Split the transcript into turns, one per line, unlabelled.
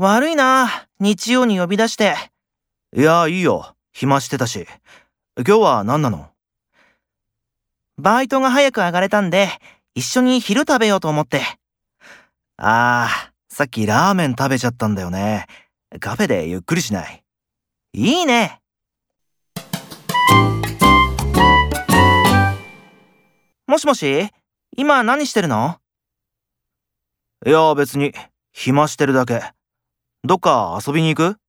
悪いな、日曜に呼び出して。
いや、いいよ。暇してたし。今日は何なの？
バイトが早く上がれたんで、一緒に昼食べようと思って。
ああ、さっきラーメン食べちゃったんだよね。カフェでゆっくりしない。
いいね。もしもし今何してるの？
いや別に、暇してるだけ。どっか遊びに行く？